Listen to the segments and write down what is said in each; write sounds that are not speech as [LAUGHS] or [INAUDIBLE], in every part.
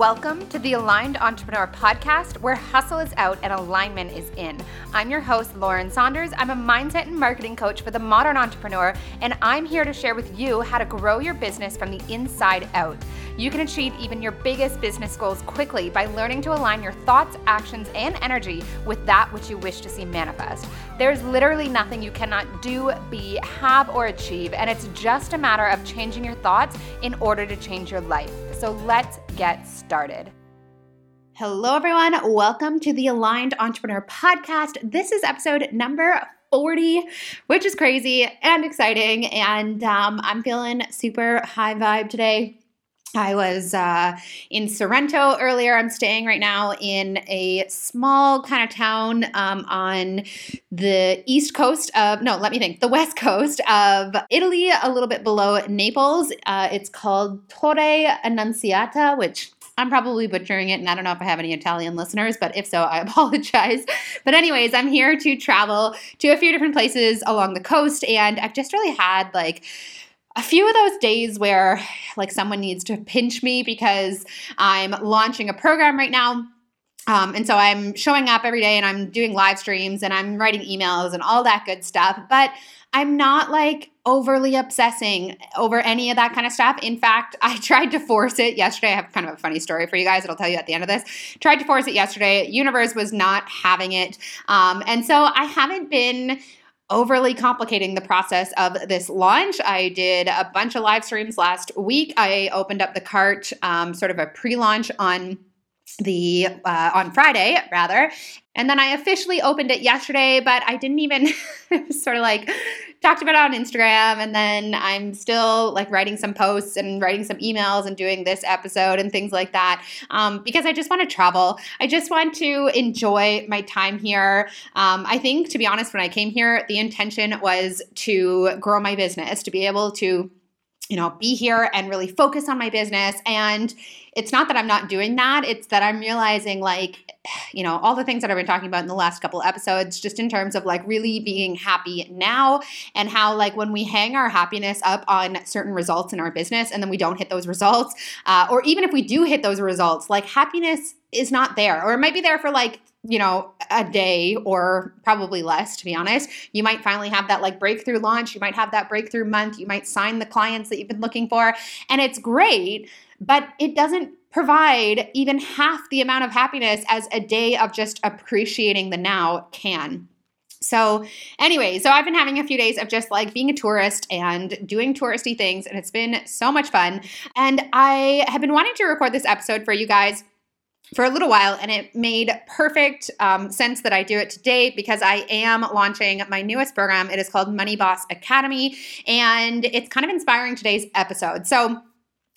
Welcome to the Aligned Entrepreneur Podcast, where hustle is out and alignment is in. I'm your host, Lauren Saunders. I'm a mindset and marketing coach for the modern entrepreneur, and I'm here to share with you how to grow your business from the inside out. You can achieve even your biggest business goals quickly by learning to align your thoughts, actions, and energy with that which you wish to see manifest. There's literally nothing you cannot do, be, have, or achieve, and it's just a matter of changing your thoughts in order to change your life. So let's get started. Hello, everyone. Welcome to the Aligned Entrepreneur Podcast. This is episode number 40, which is crazy and exciting. And um, I'm feeling super high vibe today. I was uh, in Sorrento earlier. I'm staying right now in a small kind of town um, on the east coast of, no, let me think, the west coast of Italy, a little bit below Naples. Uh, it's called Torre Annunziata, which I'm probably butchering it, and I don't know if I have any Italian listeners, but if so, I [LAUGHS] apologize. But, anyways, I'm here to travel to a few different places along the coast, and I've just really had like, a few of those days where like someone needs to pinch me because I'm launching a program right now. Um, and so I'm showing up every day and I'm doing live streams and I'm writing emails and all that good stuff. But I'm not like overly obsessing over any of that kind of stuff. In fact, I [LAUGHS] tried to force it yesterday. I have kind of a funny story for you guys I'll tell you at the end of this. Tried to force it yesterday. Universe was not having it. Um, and so I haven't been overly complicating the process of this launch. I did a bunch of live streams last week. I opened up the cart, um, sort of a pre launch on the uh, on Friday rather and then I officially opened it yesterday, but I didn't even [LAUGHS] sort of like talked about on Instagram. And then I'm still like writing some posts and writing some emails and doing this episode and things like that um, because I just want to travel. I just want to enjoy my time here. Um, I think, to be honest, when I came here, the intention was to grow my business, to be able to you know, be here and really focus on my business. And it's not that I'm not doing that, it's that I'm realizing, like, [SIGHS] you know, all the things that I've been talking about in the last couple episodes, just in terms of like really being happy now and how, like, when we hang our happiness up on certain results in our business and then we don't hit those results, uh, or even if we do hit those results, like, happiness is not there, or it might be there for like you know, a day or probably less, to be honest. You might finally have that like breakthrough launch. You might have that breakthrough month. You might sign the clients that you've been looking for. And it's great, but it doesn't provide even half the amount of happiness as a day of just appreciating the now can. So, anyway, so I've been having a few days of just like being a tourist and doing touristy things, and it's been so much fun. And I have been wanting to record this episode for you guys for a little while, and it made perfect um, sense that I do it today because I am launching my newest program. It is called Money Boss Academy, and it's kind of inspiring today's episode. So,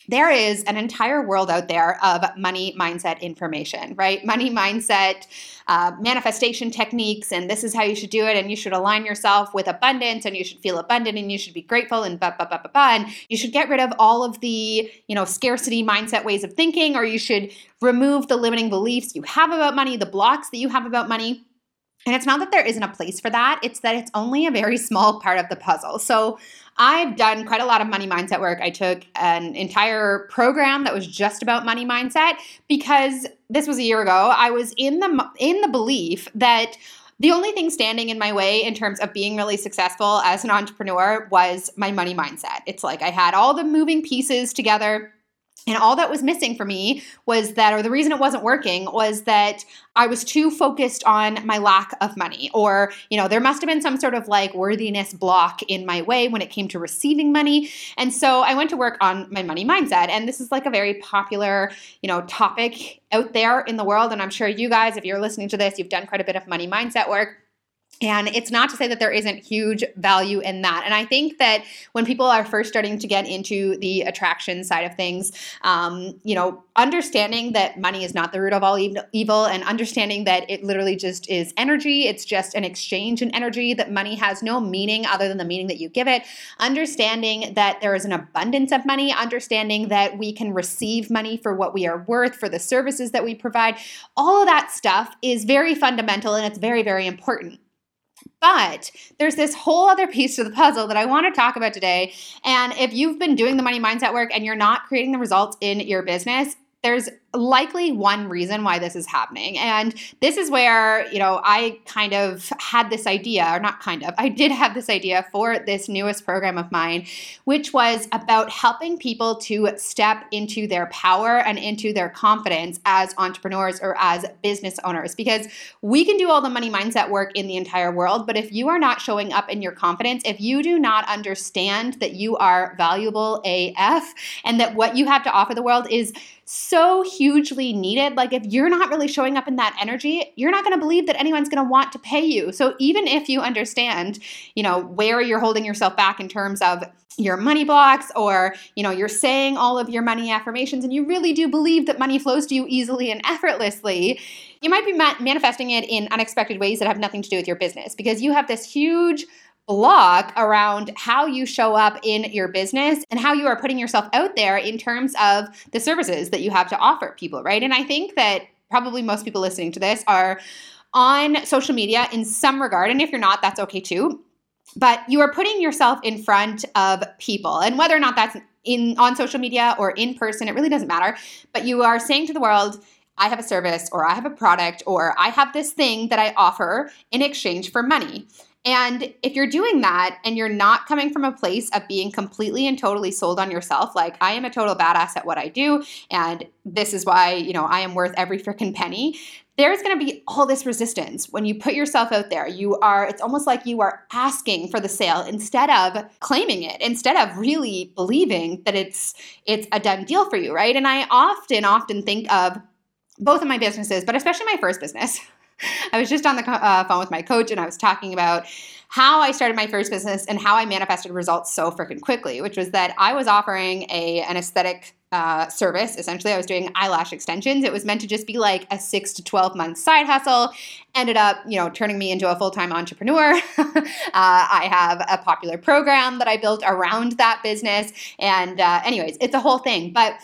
there is an entire world out there of money mindset information, right? Money mindset, uh, manifestation techniques, and this is how you should do it. And you should align yourself with abundance, and you should feel abundant, and you should be grateful, and ba ba ba ba ba. And you should get rid of all of the, you know, scarcity mindset ways of thinking, or you should remove the limiting beliefs you have about money, the blocks that you have about money. And it's not that there isn't a place for that, it's that it's only a very small part of the puzzle. So I've done quite a lot of money mindset work. I took an entire program that was just about money mindset because this was a year ago. I was in the in the belief that the only thing standing in my way in terms of being really successful as an entrepreneur was my money mindset. It's like I had all the moving pieces together and all that was missing for me was that, or the reason it wasn't working was that I was too focused on my lack of money. Or, you know, there must have been some sort of like worthiness block in my way when it came to receiving money. And so I went to work on my money mindset. And this is like a very popular, you know, topic out there in the world. And I'm sure you guys, if you're listening to this, you've done quite a bit of money mindset work. And it's not to say that there isn't huge value in that. And I think that when people are first starting to get into the attraction side of things, um, you know, understanding that money is not the root of all evil and understanding that it literally just is energy, it's just an exchange in energy, that money has no meaning other than the meaning that you give it, understanding that there is an abundance of money, understanding that we can receive money for what we are worth, for the services that we provide, all of that stuff is very fundamental and it's very, very important. But there's this whole other piece to the puzzle that I want to talk about today. And if you've been doing the money mindset work and you're not creating the results in your business, there's likely one reason why this is happening. And this is where, you know, I kind of had this idea, or not kind of, [LAUGHS] I did have this idea for this newest program of mine, which was about helping people to step into their power and into their confidence as entrepreneurs or as business owners. Because we can do all the money mindset work in the entire world, but if you are not showing up in your confidence, if you do not understand that you are valuable AF and that what you have to offer the world is so hugely needed. Like, if you're not really showing up in that energy, you're not going to believe that anyone's going to want to pay you. So, even if you understand, you know, where you're holding yourself back in terms of your money blocks or you know you're saying all of your money affirmations and you really do believe that money flows to you easily and effortlessly you might be ma- manifesting it in unexpected ways that have nothing to do with your business because you have this huge block around how you show up in your business and how you are putting yourself out there in terms of the services that you have to offer people, right? And I think that probably most people listening to this are on social media in some regard. And if you're not, that's okay too. But you are putting yourself in front of people. And whether or not that's in on social media or in person, it really doesn't matter. But you are saying to the world, I have a service or I have a product or I have this thing that I offer in exchange for money. And if you're doing that and you're not coming from a place of being completely and totally sold on yourself, like I am a total badass at what I do, and this is why, you know, I am worth every freaking penny, there's going to be all this resistance when you put yourself out there. You are, it's almost like you are asking for the sale instead of claiming it, instead of really believing that it's, it's a done deal for you, right? And I often, often think of both of my businesses, but especially my first business. [LAUGHS] I was just on the uh, phone with my coach and I was talking about how I started my first business and how I manifested results so freaking quickly, which was that I was offering a an aesthetic uh, service. Essentially, I was doing eyelash extensions. It was meant to just be like a six to 12 month side hustle. Ended up, you know, turning me into a full time entrepreneur. [LAUGHS] uh, I have a popular program that I built around that business. And, uh, anyways, it's a whole thing. But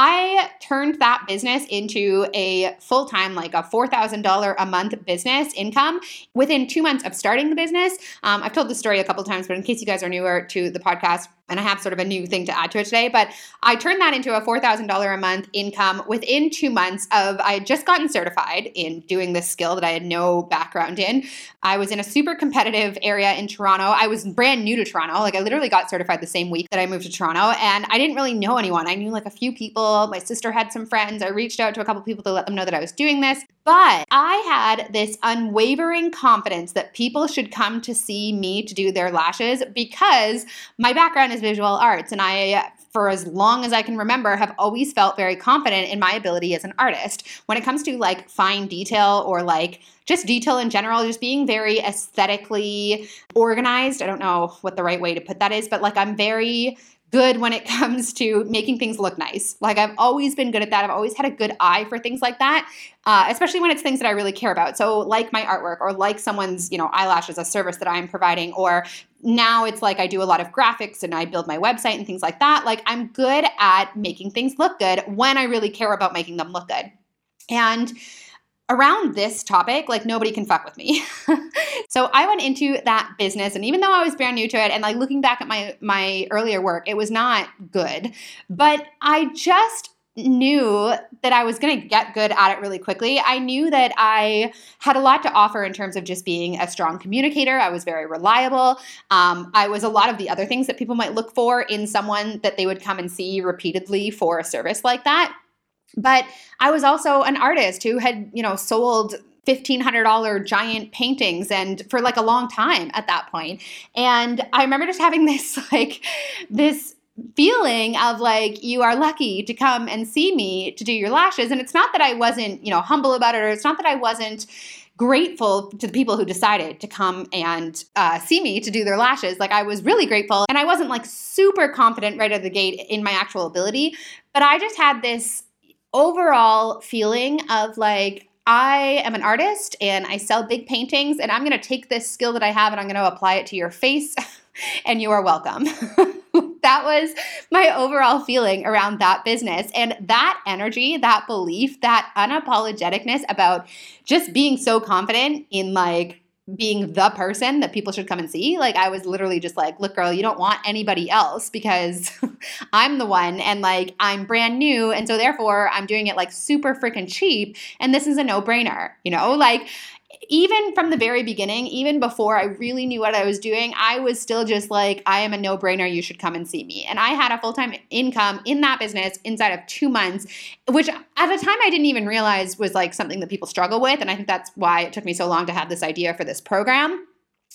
I turned that business into a full time, like a $4,000 a month business income within two months of starting the business. Um, I've told this story a couple times, but in case you guys are newer to the podcast, and I have sort of a new thing to add to it today, but I turned that into a $4,000 a month income within two months of, I had just gotten certified in doing this skill that I had no background in. I was in a super competitive area in Toronto. I was brand new to Toronto. Like I literally got certified the same week that I moved to Toronto and I didn't really know anyone. I knew like a few people. My sister had some friends. I reached out to a couple people to let them know that I was doing this. But I had this unwavering confidence that people should come to see me to do their lashes because my background is visual arts and I for as long as I can remember, have always felt very confident in my ability as an artist. When it comes to like fine detail or like just detail in general, just being very aesthetically organized. I don't know what the right way to put that is, but like I'm very good when it [LAUGHS] comes to making things look nice. Like I've always been good at that. I've always had a good eye for things like that, uh, especially when it's things that I really care about. So like my artwork or like someone's, you know, eyelashes, a service that I'm providing, or now it's like I do a lot of graphics and I build my website and things like that. Like I'm good at making things look good when I really care about making them look good. And around this topic, like nobody can fuck with me. [LAUGHS] so I went into that business and even though I was brand new to it and like looking back at my my earlier work, it was not good. But I just knew that I was going to get good at it really quickly. I knew that I had a lot to offer in terms of just being a strong communicator. I was very reliable. Um, I was a lot of the other things that people might look for in someone that they would come and see repeatedly for a service like that. But I was also an artist who had, you know, sold $1500 giant paintings and for like a long time at that point. And I remember just having [LAUGHS] this like this feeling of like you are lucky to come and see me to do your lashes and it's not that I wasn't, you know, humble about it or it's not that I wasn't grateful to the people who decided to come and uh, see me to do their lashes. Like I was really grateful and I wasn't like super confident right out of the gate in my actual ability, but I just had this overall feeling of like, I am an artist and I sell big paintings, and I'm to take this skill that I have and I'm to apply it to your face, [LAUGHS] and you are welcome. [LAUGHS] that was my overall feeling around that business. And that energy, that belief, that unapologeticness about just being so confident in like being the person that people should come and see. Like I was literally just like, look, girl, you don't want anybody else because [LAUGHS] I'm the one and like I'm brand new. And so therefore I'm doing it like super freaking cheap. And this is a no brainer, you know? Like even from the very beginning, even before I really knew what I was doing, I was still just like, I am a no brainer. You should come and see me. And I had a full time income in that business inside of two months, which at the time I didn't even realize was like something that people struggle with. And I think that's why it took me so long to have this idea for this program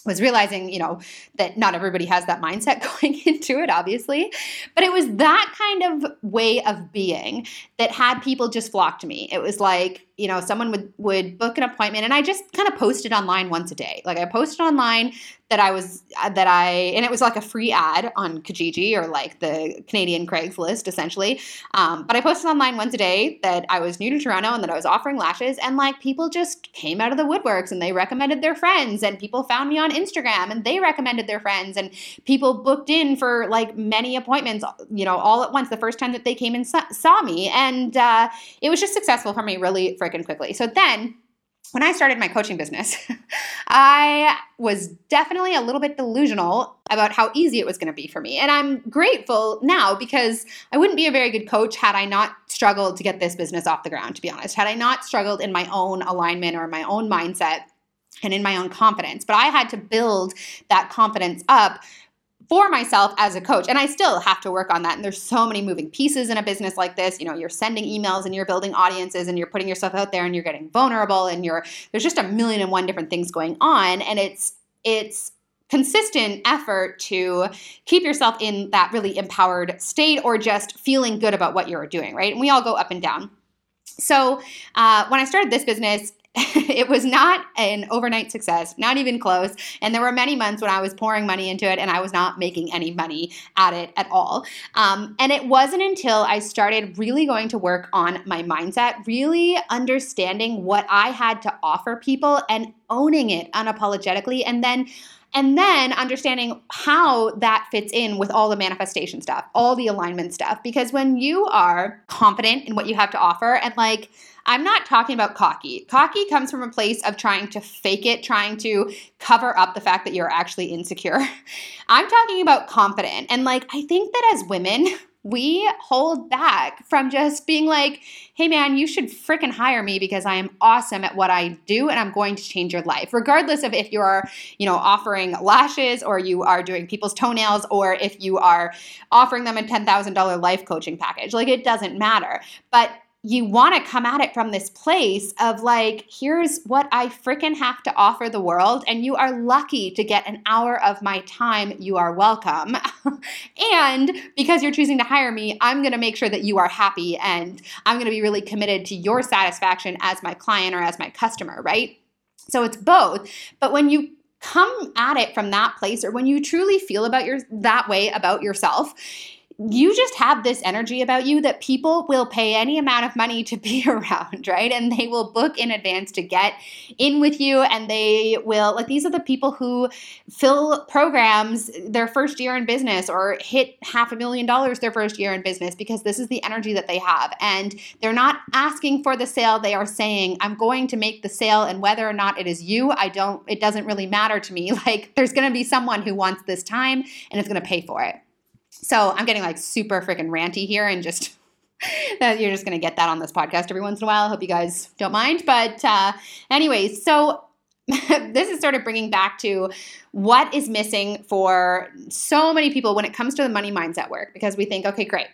was realizing, you know, that not everybody has that mindset [LAUGHS] going into it, obviously. But it was that kind of way of being that had people just flock to me. It was like, you know, someone would would book an appointment and I just kind of posted online once a day. Like I posted online that I was uh, that I and it was like a free ad on Kijiji or like the Canadian Craigslist essentially. Um, but I posted online once a day that I was new to Toronto and that I was offering lashes and like people just came out of the woodworks and they recommended their friends and people found me on Instagram and they recommended their friends and people booked in for like many appointments, you know, all at once the first time that they came and saw me and uh, it was just successful for me really freaking quickly. So then when I started my coaching business, [LAUGHS] I was definitely a little bit delusional about how easy it was going to be for me. And I'm grateful now because I wouldn't be a very good coach had I not struggled to get this business off the ground, to be honest. Had I not struggled in my own alignment or my own mindset and in my own confidence. But I had to build that confidence up for myself as a coach. And I still have to work on that. And there's so many moving pieces in a business like this. You know, you're sending emails and you're building audiences and you're putting yourself out there and you're getting vulnerable and you're there's just a million and one different things going on. And it's it's consistent effort to keep yourself in that really empowered state or just feeling good about what you're doing, right? And we all go up and down. So uh, when I started this business, [LAUGHS] it was not an overnight success, not even close. And there were many months when I was pouring money into it and I was not making any money at it at all. Um, and it wasn't until I started really going to work on my mindset, really understanding what I had to offer people and owning it unapologetically. And then and then understanding how that fits in with all the manifestation stuff, all the alignment stuff. Because when you are confident in what you have to offer and like, I'm not talking about cocky. Cocky comes from a place of trying to fake it, trying to cover up the fact that you're actually insecure. [LAUGHS] I'm talking about confident. And like, I think that as women, [LAUGHS] we hold back from just being like, hey man, you should freaking hire me because I am awesome at what I do and I'm going to change your life. Regardless of if you're, you know, offering lashes or you are doing people's toenails or if you are offering them a $10,000 life coaching package. Like it doesn't matter. But you want to come at it from this place of like, here's what I freaking have to offer the world, and you are lucky to get an hour of my time. You are welcome. [LAUGHS] and because you're choosing to hire me, I'm going to make sure that you are happy and I'm going to be really committed to your satisfaction as my client or as my customer, right? So it's both. But when you come at it from that place or when you truly feel about your that way about yourself, you just have this energy about you that people will pay any amount of money to be [LAUGHS] around, right? And they will book in advance to get in with you. And they will, like, these are the people who fill programs their first year in business or hit half a million dollars their first year in business because this is the energy that they have. And they're not asking for the sale. They are saying, I'm going to make the sale. And whether or not it is you, I don't, it doesn't really matter to me. [LAUGHS] Like, there's going to be someone who wants this time and is going to pay for it. So I'm getting like super freaking ranty here and just [LAUGHS] that you're just going to get that on this podcast every once in a while. I hope you guys don't mind. But, uh, anyways, so [LAUGHS] this is sort of bringing back to what is missing for so many people when it comes to the money mindset work because we think, okay, great.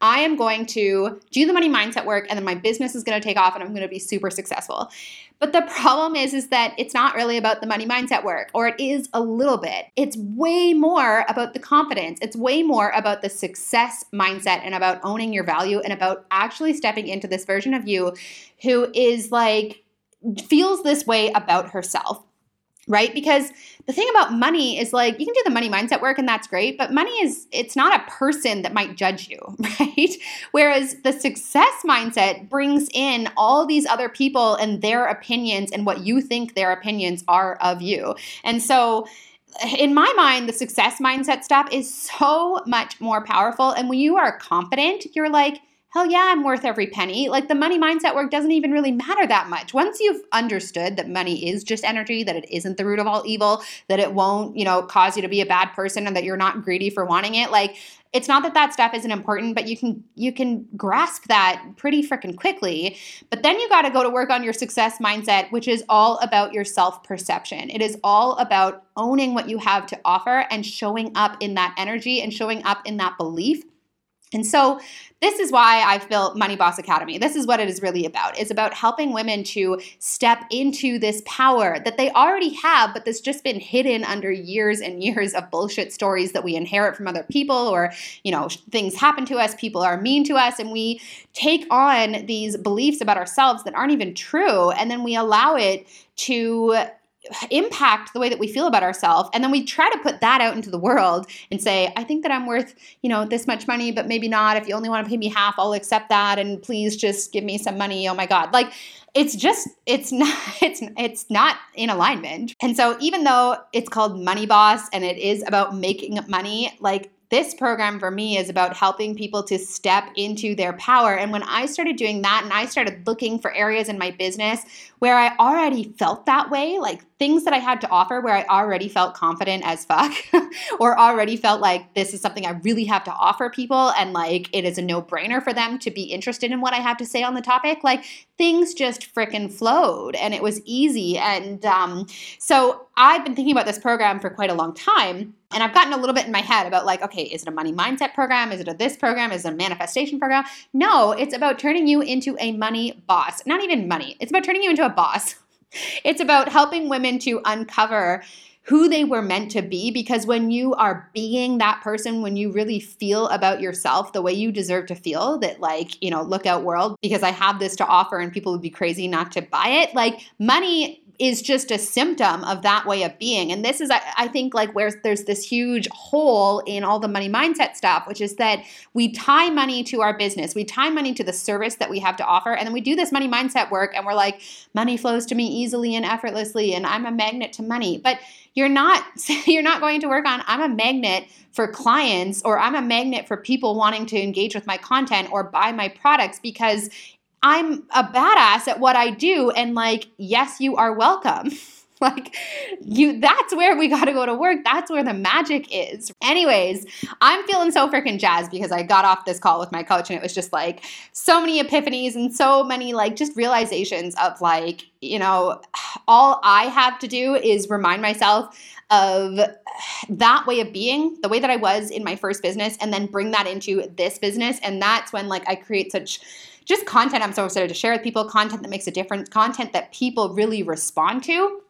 I am going to do the money mindset work and then my business is going to take off and I'm going to be super successful. But the problem is is that it's not really about the money mindset work or it is a little bit. It's way more about the confidence. It's way more about the success mindset and about owning your value and about actually stepping into this version of you who is like feels this way about herself right? Because the thing about money is like you can do the money mindset work and that's great, but money is it's not a person that might judge you, [LAUGHS] right? Whereas the success mindset brings in all these other people and their opinions and what you think their opinions are of you. And so in my mind, the success mindset stuff is so much more powerful. And when you are confident, you're like, hell yeah, I'm worth every penny. Like the money mindset work doesn't even really matter that much. Once you've understood that money is just energy, that it isn't the root of all evil, that it won't, you know, cause you to be a bad person and that you're not greedy for wanting it, like it's not that that stuff isn't important but you can you can grasp that pretty freaking quickly but then you got to go to work on your success mindset which is all about your self perception it is all about owning what you have to offer and showing up in that energy and showing up in that belief and so this is why I've built Money Boss Academy. This is what it is really about. It's about helping women to step into this power that they already have, but that's just been hidden under years and years of bullshit stories that we inherit from other people or, you know, things happen to us, people are mean to us, and we take on these beliefs about ourselves that aren't even true, and then we allow it to impact the way that we feel about ourselves. And then we try to put that out into the world and say i think that i'm worth you know this much money but maybe not. If you only want to pay me half i'll accept that and please just give me some money. Oh my god. Like it's just it's [LAUGHS] not it's it's not in alignment. And so even though it's called money boss and it is about making money like this program for me is about helping people to step into their power. And when I started doing that and I started looking for areas in my business where I already felt that way, like things that I had to offer where I already felt confident as fuck [LAUGHS] or already felt like this is something I really have to offer people and like it is a no brainer for them to be interested in what I have to say on the topic, like things just freaking flowed and it was easy. And um, so I've been thinking about this program for quite a long time. And I've gotten a little bit in my head about like, okay, is it a money mindset program? Is it a this program? Is it a manifestation program? No, it's about turning you into a money boss. Not even money. It's about turning you into boss. It's about helping women to uncover who they were meant to be because when you are being that person when you really feel about yourself the way you deserve to feel that like you know look out world because i have this to offer and people would be crazy not to buy it like money is just a symptom of that way of being. And this is, I, I, think, like where there's this huge hole in all the money mindset stuff, which is that we tie money to our business, we tie money to the service that we have to offer, and then we do this money mindset work, and we're like, money flows to me easily and effortlessly, and I'm a magnet to money. But you're not [LAUGHS] you're not going to work on I'm a magnet for clients or I'm a magnet for people wanting to engage with my content or buy my products because I'm a badass at what I do. And like, yes, you are welcome. [LAUGHS] like you that's where we got to go to work that's where the magic is anyways i'm feeling so freaking jazzed because i got off this call with my coach and it was just like so many epiphanies and so many like just realizations of like you know [SIGHS] all i have to do is remind myself of [SIGHS] that way of being the way that i was in my first business and then bring that into this business and that's when like i create such just content I'm so excited to share with people, content that makes a difference, content that people really respond to.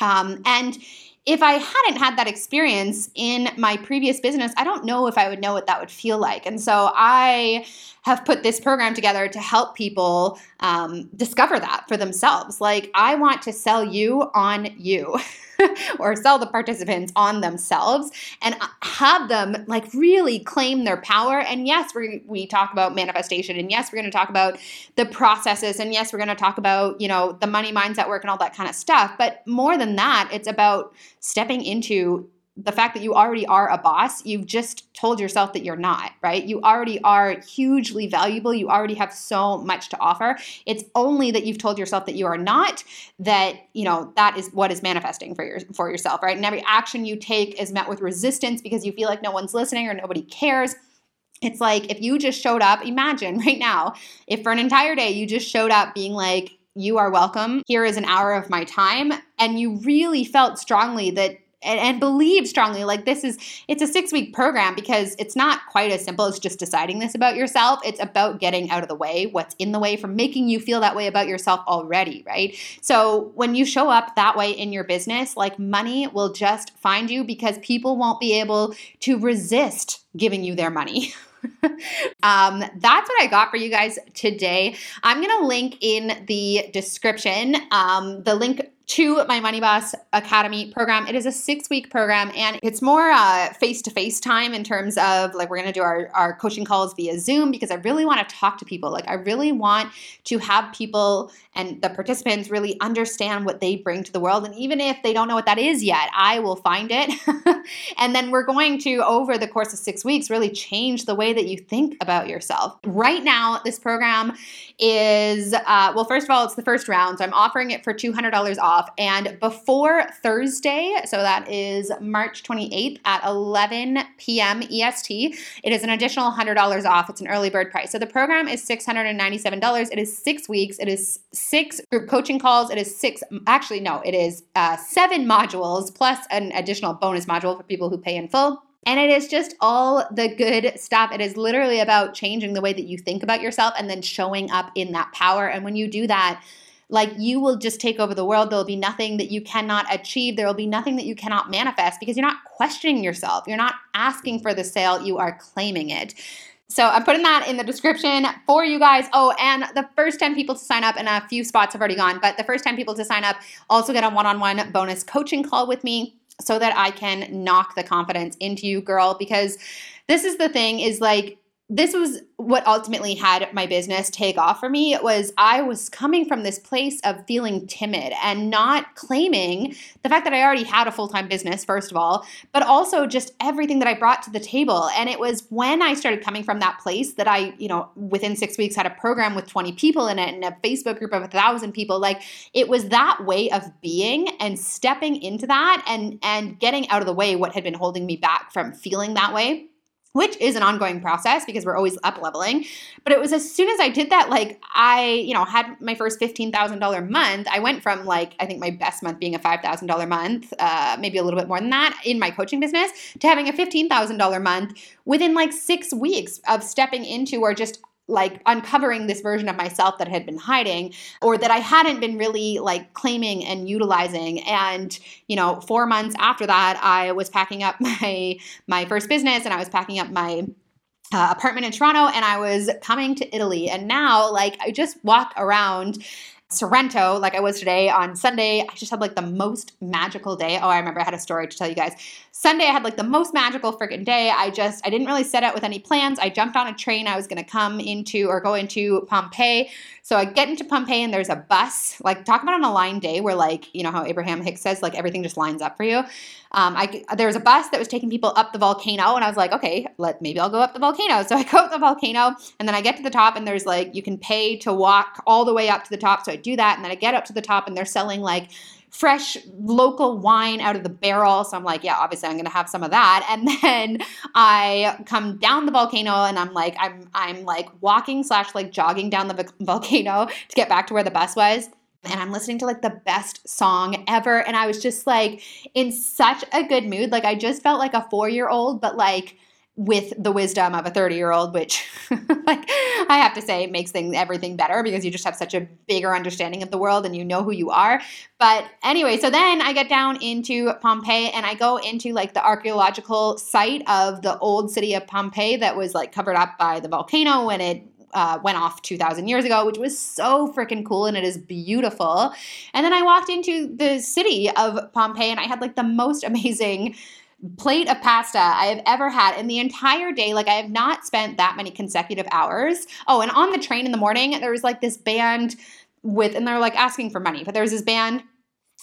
Um, and if I hadn't had that experience in my previous business, I don't know if I would know what that would feel like. And so I have put this program together to help people um, discover that for themselves. Like, I want to sell you on you. [LAUGHS] or sell the participants on themselves and have them like really claim their power. And yes, we we talk about manifestation, and yes, we're going to talk about the processes, and yes, we're going to talk about you know the money mindset work and all that kind of stuff. But more than that, it's about stepping into the fact that you already are a boss, you've just told yourself that you're not, right? You already are hugely valuable. You already have so much to offer. It's only that you've told yourself that you are not that, you know, that is what is manifesting for your for yourself, right? And every action you take is met with resistance because you feel like no one's listening or nobody cares. It's like if you just showed up, imagine right now, if for an entire day you just showed up being like, you are welcome. Here is an hour of my time. And you really felt strongly that and, and believe strongly like this is it's a six week program because it's not quite as simple as just deciding this about yourself. It's about getting out of the way what's in the way from making you feel that way about yourself already right? So when you show up that way in your business like money will just find you because people won't be able to resist giving you their money. [LAUGHS] Um, that's what I got for you guys today. I'm going to link in the description um, the link to my Money Boss Academy program. It is a six week program and it's more face to face time in terms of like we're going to do our, our coaching calls via Zoom because I really want to talk to people. Like, I really want to have people and the participants really understand what they bring to the world. And even if they don't know what that is yet, I will find it. [LAUGHS] and then we're going to, over the course of six weeks, really change the way that you think about yourself. Right now, this program is, uh, well, first of all, it's the first round. So I'm offering it for $200 off. And before Thursday, so that is March 28th at 11 p.m. EST, it is an additional $100 off. It's an early bird price. So the program is $697. It is six weeks. It is six group coaching calls. It is six, actually, no, it is uh, seven modules plus an additional bonus module for people who pay in full. And it is just all the good stuff. It is literally about changing the way that you think about yourself and then showing up in that power. And when you do that, like you will just take over the world. There will be nothing that you cannot achieve. There will be nothing that you cannot manifest because you're not questioning yourself. You're not asking for the sale, you are claiming it. So I'm putting that in the description for you guys. Oh, and the first 10 people to sign up, and a few spots have already gone, but the first 10 people to sign up also get a one on one bonus coaching call with me so that I can knock the confidence into you, girl. Because this is the thing is like, this was what ultimately had my business take off for me It was I was coming from this place of feeling timid and not claiming the fact that I already had a full-time business first of all, but also just everything that I brought to the table. And it was when I started coming from that place that I, you know, within 6 weeks had a program with 20 people in it and a Facebook group of a 1000 people. Like it was that way of being and stepping into that and and getting out of the way what had been holding me back from feeling that way which is an ongoing process because we're always up leveling. But it was as soon as I did that, like I, you know, had my first $15,000 month, I went from like, I think my best month being a $5,000 month, uh, maybe a little bit more than that in my coaching business, to having a $15,000 month within like six weeks of stepping into or just like uncovering this version of myself that had been hiding or that I hadn't been really like claiming and utilizing. And you know 4 months after that I was packing up [LAUGHS] my my first business and I was packing up my uh, apartment in Toronto and I was coming to Italy. And now like I just walk around Sorrento, like I was today on Sunday. I just had like the most magical day. Oh, I remember I had a story to tell you guys. Sunday, I had like the most magical freaking day. I just, I didn't really set out with any plans. I jumped on a train. I was going to come into or go into Pompeii. So I get into Pompeii and there's a bus. Like, talk about an aligned day where, like, you know how Abraham Hicks says, like, everything just lines up for you. Um, I, there was a bus that was taking people up the volcano, and I was like, okay, let maybe I'll go up the volcano. So [LAUGHS] I go up the volcano, and then I get to the top, and there's like you can pay to walk all the way up to the top. So I do that, and then I get up to the top, and they're selling like fresh local wine out of the barrel. So I'm like, yeah, obviously I'm gonna have some of that. And [LAUGHS] then I come down the volcano and I'm like, I'm I'm like walking slash like jogging down the [LAUGHS] volcano to get back to where the bus was and I'm listening to like the best song ever. And I was just like in such a good mood. Like I just felt like a four year old, but like with the wisdom of a 30 year old, which [LAUGHS] like I have to say makes things everything better because you just have such a bigger understanding of the world and you know who you are. But anyway, so then I get down into Pompeii and I go into like the archaeological site of the old city of Pompeii that was like covered up by the volcano when it uh, went off 2,000 years ago, which was so freaking cool and it is beautiful. And then I walked into the city of Pompeii and I had like the most [LAUGHS] amazing plate of pasta I have ever had in the entire day. Like, I have not spent that many consecutive hours. Oh, and on the train in the morning, there was like this band with, and they're like asking for money, but there was this band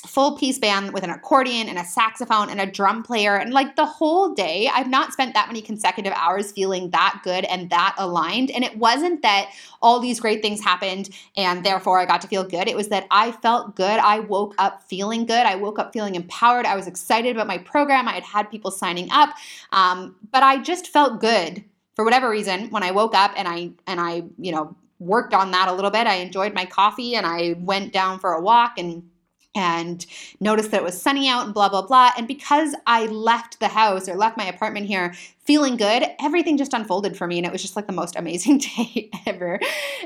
full piece band with an accordion and a saxophone and a drum player. And like the whole day i've not spent that many consecutive hours feeling that good and that aligned. And it wasn't that all these great things happened and therefore i got to feel good. It was that i felt good. I woke up feeling good. I woke up feeling empowered. I was excited about my program. I had had people signing up. Um, but i just felt good for whatever reason when i woke up and i and i you know worked on that a little bit. I enjoyed my coffee and i went down for a walk and and noticed that it was sunny out and blah, blah, blah. And because I left the house or left my apartment here feeling good, everything just unfolded for me. And it was just like the most amazing [LAUGHS] day ever.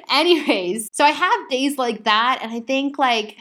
Anyways, so I have days like that. And I think like,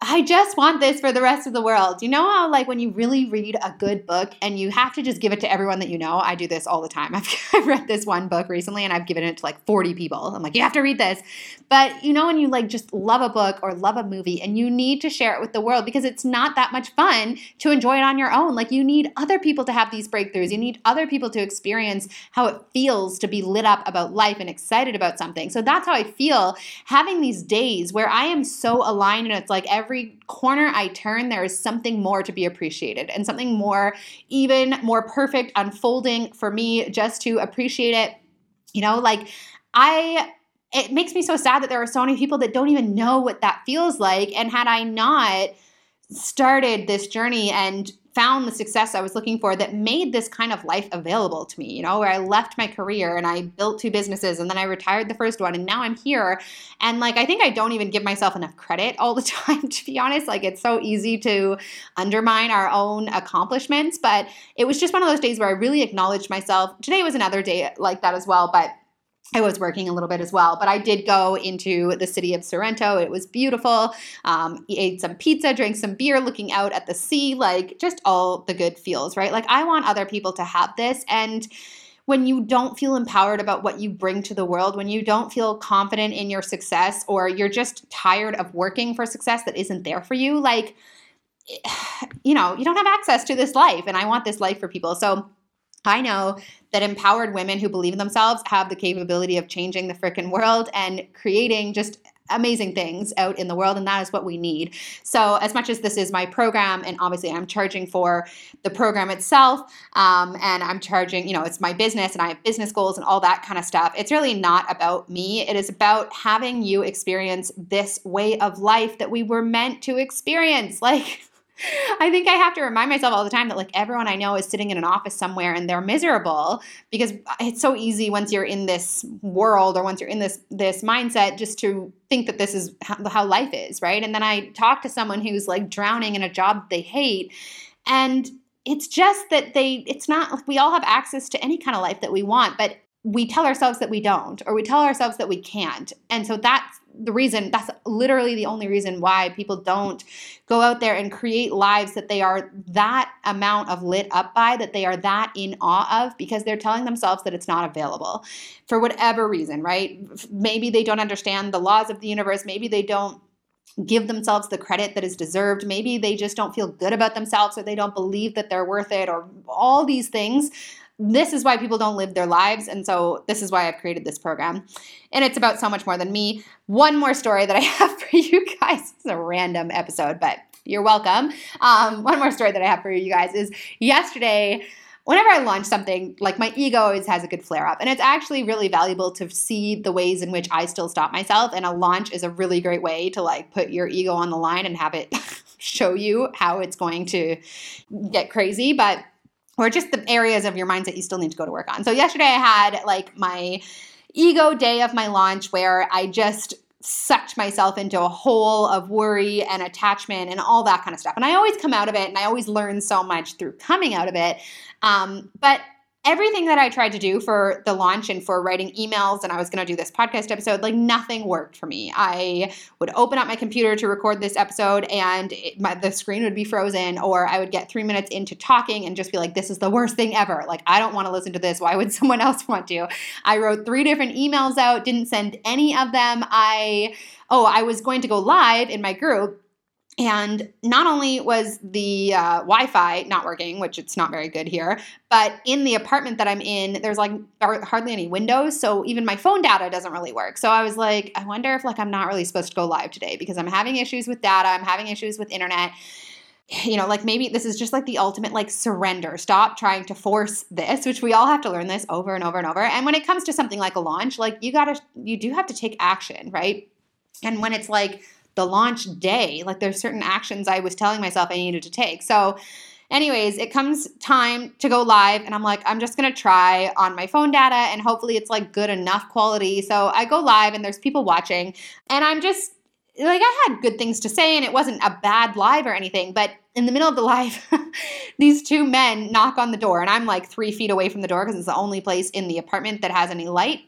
I just want this for the rest of the world. You know how, like, when you really read a good book and you have to just give it to everyone that you know? I do this all the time. [LAUGHS] I've, I've read this one book recently and I've given it to like 40 people. I'm like, you have to read this. But you know, when you like just love a book or love a movie and you need to share it with the world because it's not that much fun to enjoy it on your own. Like you need other people to have these breakthroughs. You need other people to experience how it feels to be lit up about life and excited about something. So that's how I feel having these days where I am so aligned and it's like every corner I turn, there is something more to be appreciated and something more, even more perfect unfolding for me just to appreciate it. You know, like I it makes me so sad that there are so many people that don't even know what that feels like. And had I not started this journey and found the success I was looking for that made this kind of life available to me, you know, where I left my career and I built two businesses and then I retired the first one and now I'm here. And like, I think I don't even give myself enough credit all the [LAUGHS] time, to be honest. Like, it's so easy to undermine our own accomplishments. But it was just one of those days where I really acknowledged myself. Today was another day like that as well. But I was working a little bit as well, but I did go into the city of Sorrento. It was beautiful. Um, ate some pizza, drank some beer, looking out at the sea, like just all the good feels, right? Like I want other people to have this. And when you don't feel empowered about what you bring to the world, when you don't feel confident in your success, or you're just tired of working for success that isn't there for you, like, [SIGHS] you know, you don't have access to this life. And I want this life for people. So, I know that empowered women who believe in themselves have the capability of changing the freaking world and creating just amazing things out in the world and that is what we need. So as much as this is my program and obviously i'm charging for the program itself um, and i'm charging you know it's my business and i have business goals and all that kind of stuff it's really not about me. It is about having you experience this way of life that we were meant to experience. [LAUGHS] Like [LAUGHS] I think I have to remind myself all the time that like everyone I know is sitting in an office somewhere and they're miserable because it's so easy once you're in this world or once you're in this this mindset just to think that this is how life is, right? And then I talk to someone who's like drowning in a job they hate and it's just that they it's not we all have access to any kind of life that we want, but we tell ourselves that we don't or we tell ourselves that we can't. And so that's the reason that's literally the only reason why people don't go out there and create lives that they are that amount of lit up by that they are that in awe of because they're telling themselves that it's not available for whatever reason right maybe they don't understand the laws of the universe maybe they don't give themselves the credit that is deserved. Maybe they just don't feel good about themselves or they don't believe that they're worth it or all these things this is why people don't live their lives. And so this is why I've created this program. And it's about so much more than me. One more story that I [LAUGHS] have for you guys. It's a random episode, but you're welcome. Um, one more story that I have for you guys is yesterday whenever I launch something, like my ego always has a good flare up. And it's actually really valuable to see the ways in which I still stop myself. And a launch is a really great way to like put your ego on the line and have it [LAUGHS] show you how it's going to get crazy. But or just the areas of your mindset you still need to go to work on. So yesterday I had like my ego day of my launch where I just sucked myself into a hole of worry and attachment and all that kind of stuff. And I always come out of it and I always learn so much through coming out of it. Um, but everything that I tried to do for the launch and for writing emails, and I was going to do this podcast episode, like nothing worked for me. I would open up my computer to record this episode, and it, my, the screen would be frozen, or I would get three minutes into talking and just be like, "This is the worst thing ever. Like, I don't want to listen to this. Why would [LAUGHS] someone else want to?" I wrote three different emails out, didn't send any of them. I oh, I was going to go live in my group and not only was the uh, Wi Fi not working, which it's not very good here, but in the apartment that I'm in, there's like hardly any windows. So even my phone data doesn't really work. So I was like, I wonder if like I'm not really supposed to go live today because I'm having issues with data, I'm having issues with internet. You know, like maybe this is just like the ultimate like surrender. Stop trying to force this, which we all have to learn this over and over and over. And when it comes to something like a launch, like you gotta, you do have to take action, right? And when it's like, the launch day. Like there's certain actions I was telling myself I needed to take. So, anyways, it comes time to go live, and I'm like, I'm just gonna try on my phone data, and hopefully it's like good enough quality. So I go live, and there's people watching, and I'm just like I had good things to say, and it wasn't a bad live or anything, but in the middle of the live, [LAUGHS] these two men knock on the door, and I'm like three feet away from the door because it's the only place in the apartment that has any light.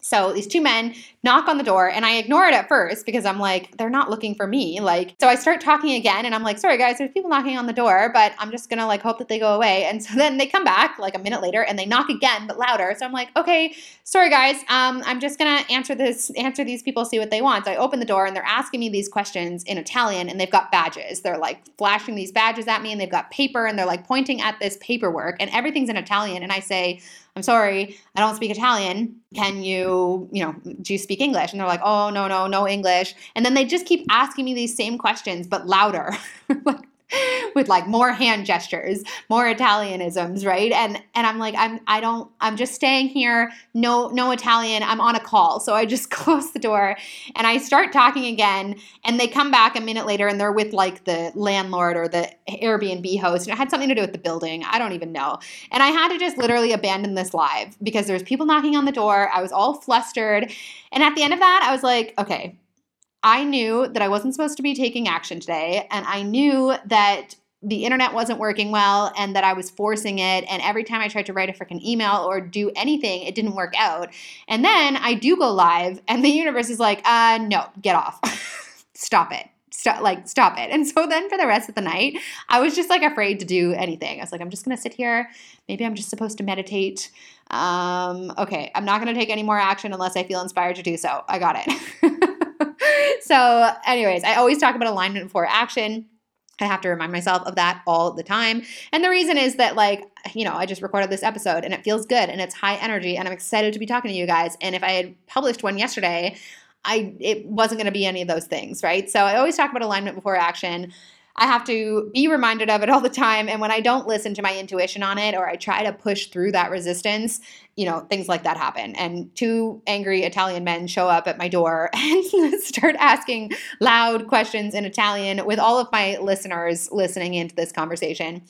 So these two men knock on the door and I ignore it at first because I'm like, they're not looking for me. Like, so I start talking again and I'm like, sorry guys, there's people knocking on the door, but I'm just gonna like hope that they go away. And so [LAUGHS] then they come back like a minute later and they knock again, but louder. So I'm like, okay, sorry guys, um, I'm just gonna answer this, answer these people, see what they want. So I open the door and they're asking me these questions in Italian and they've got badges. They're like flashing these badges at me and they've got paper and they're like pointing at this paperwork and everything's in Italian. And I say, I'm sorry, I don't speak Italian. Can you, you know, do you speak English? And they're like, oh, no, no, no English. And then they just keep asking me these same questions, but louder. [LAUGHS] like, [LAUGHS] with like more hand gestures, more Italianisms, right? And and I'm like, I'm I don't I'm just staying here, no no Italian. I'm on a call. So I just [LAUGHS] close the door and I start talking again and they come back a minute later and they're with like the landlord or the Airbnb host and it had something to do with the building. I don't even know. And I had to just literally abandon this live because there's people knocking on the door. I was all flustered. And at the end of that, I was like, okay, I knew that I wasn't supposed to be taking action today, and I knew that the internet wasn't working well and that I was forcing it. And every time I tried to write a freaking email or do anything, it didn't work out. And then I do go live, and the universe is like, uh, no, get off. [LAUGHS] stop it. Stop, like, stop it. And so then for the rest of the night, I was just like afraid to do anything. I was like, I'm just gonna sit here. Maybe I'm just supposed to meditate. Um, okay, I'm not gonna take any more action unless I feel inspired to do so. I got it. [LAUGHS] so, anyways, I always talk about alignment before action. I have to remind myself of that all the time. And the reason is that, like, you know, I just recorded this episode and it feels good and it's high energy and I'm excited to be talking to you guys. And if I had published one yesterday, I it wasn't going to be any of those things, right? So I always talk about alignment before action. I have to be reminded of it all the time. And when I don't listen to my intuition on it or I try to push through that resistance, you know, things like that happen. And two angry Italian men show up at my door [LAUGHS] and start asking loud questions in Italian with all of my listeners listening into this conversation.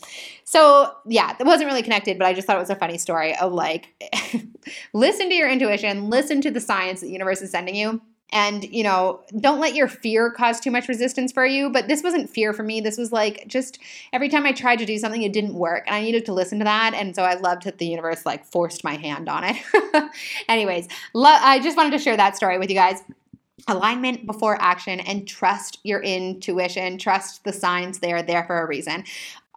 So, yeah, it wasn't really connected, but I just thought it was a funny story of like, [LAUGHS] listen to your intuition, listen to the science that the universe is sending you and you know don't let your fear cause too much resistance for you. But this wasn't fear for me. This was like just every time i tried to do something it didn't work. And i needed to listen to that. And so i loved that the universe like forced my hand on it. [LAUGHS] Anyways lo- i just wanted to share that story with you guys. Alignment before action and trust your intuition. Trust the signs. They are there for a reason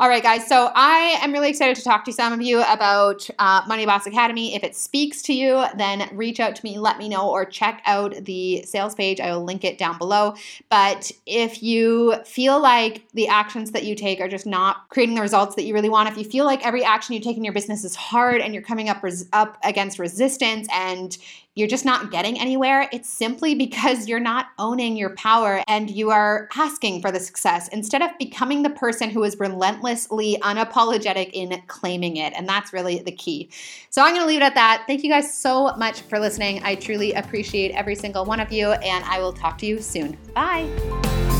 all right, guys. So I am really excited to talk to some of you about uh, Money Boss Academy. If it speaks to you, then reach out to me, let me know, or check out the sales page. I will link it down below. But if you feel like the actions that you take are just not creating the results that you really want, if you feel like every action you take in your business is hard and you're coming up res- up against resistance and you're just not getting anywhere, it's simply because you're not owning your power and you are asking for the success instead of becoming the person who is relentlessly unapologetic in claiming it. And that's really the key. So I'm going to leave it at that. Thank you guys so much for listening. I truly appreciate every single one of you, and I will talk to you soon. Bye.